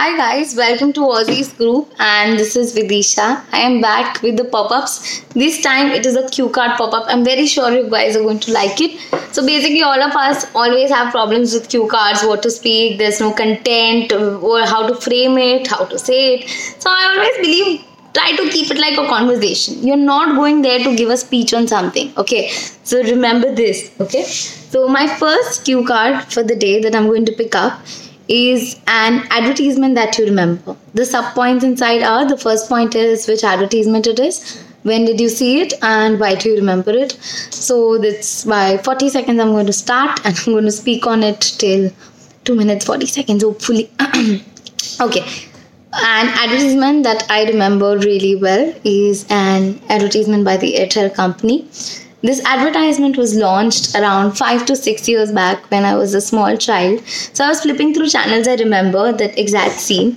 Hi guys, welcome to Aussie's group and this is Vidisha. I am back with the pop-ups. This time it is a cue card pop-up. I'm very sure you guys are going to like it. So basically all of us always have problems with cue cards, what to speak, there's no content, or how to frame it, how to say it. So I always believe try to keep it like a conversation. You're not going there to give a speech on something. Okay. So remember this. Okay. So my first cue card for the day that I'm going to pick up is an advertisement that you remember. The sub points inside are the first point is which advertisement it is, when did you see it, and why do you remember it. So that's by 40 seconds I'm going to start and I'm going to speak on it till 2 minutes 40 seconds, hopefully. okay. An advertisement that I remember really well is an advertisement by the Airtel company this advertisement was launched around five to six years back when I was a small child. So I was flipping through channels, I remember that exact scene.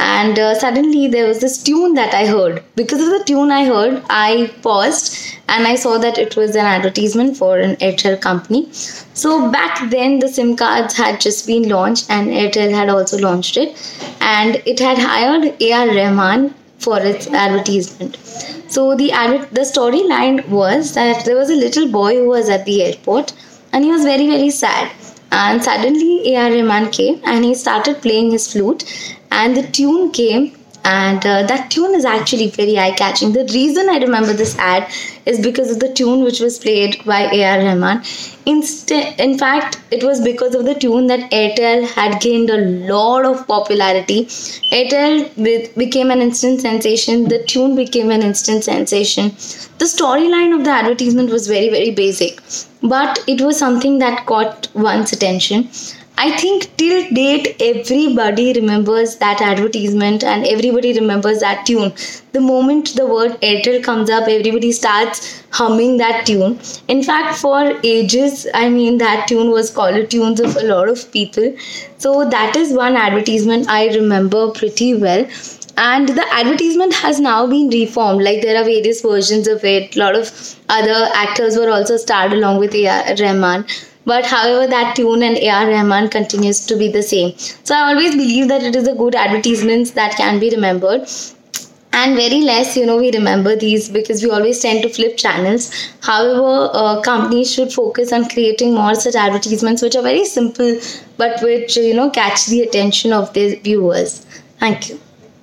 And uh, suddenly there was this tune that I heard. Because of the tune I heard, I paused and I saw that it was an advertisement for an Airtel company. So back then, the SIM cards had just been launched, and Airtel had also launched it. And it had hired AR Rahman for its advertisement. So the the storyline was that there was a little boy who was at the airport and he was very very sad. And suddenly A.R. Rahman came and he started playing his flute and the tune came and uh, that tune is actually very eye catching. The reason I remember this ad is because of the tune which was played by A.R. Rahman. Instead, in fact, it was because of the tune that Airtel had gained a lot of popularity. Airtel became an instant sensation. The tune became an instant sensation. The storyline of the advertisement was very, very basic, but it was something that caught one's attention I think till date everybody remembers that advertisement and everybody remembers that tune. The moment the word Airtel comes up, everybody starts humming that tune. In fact, for ages, I mean, that tune was caller tunes of a lot of people. So that is one advertisement I remember pretty well and the advertisement has now been reformed like there are various versions of it a lot of other actors were also starred along with A.R. Rahman but however, that tune and A.R. Rahman continues to be the same. So I always believe that it is a good advertisement that can be remembered and very less you know we remember these because we always tend to flip channels however uh, companies should focus on creating more such advertisements which are very simple but which you know catch the attention of their viewers thank you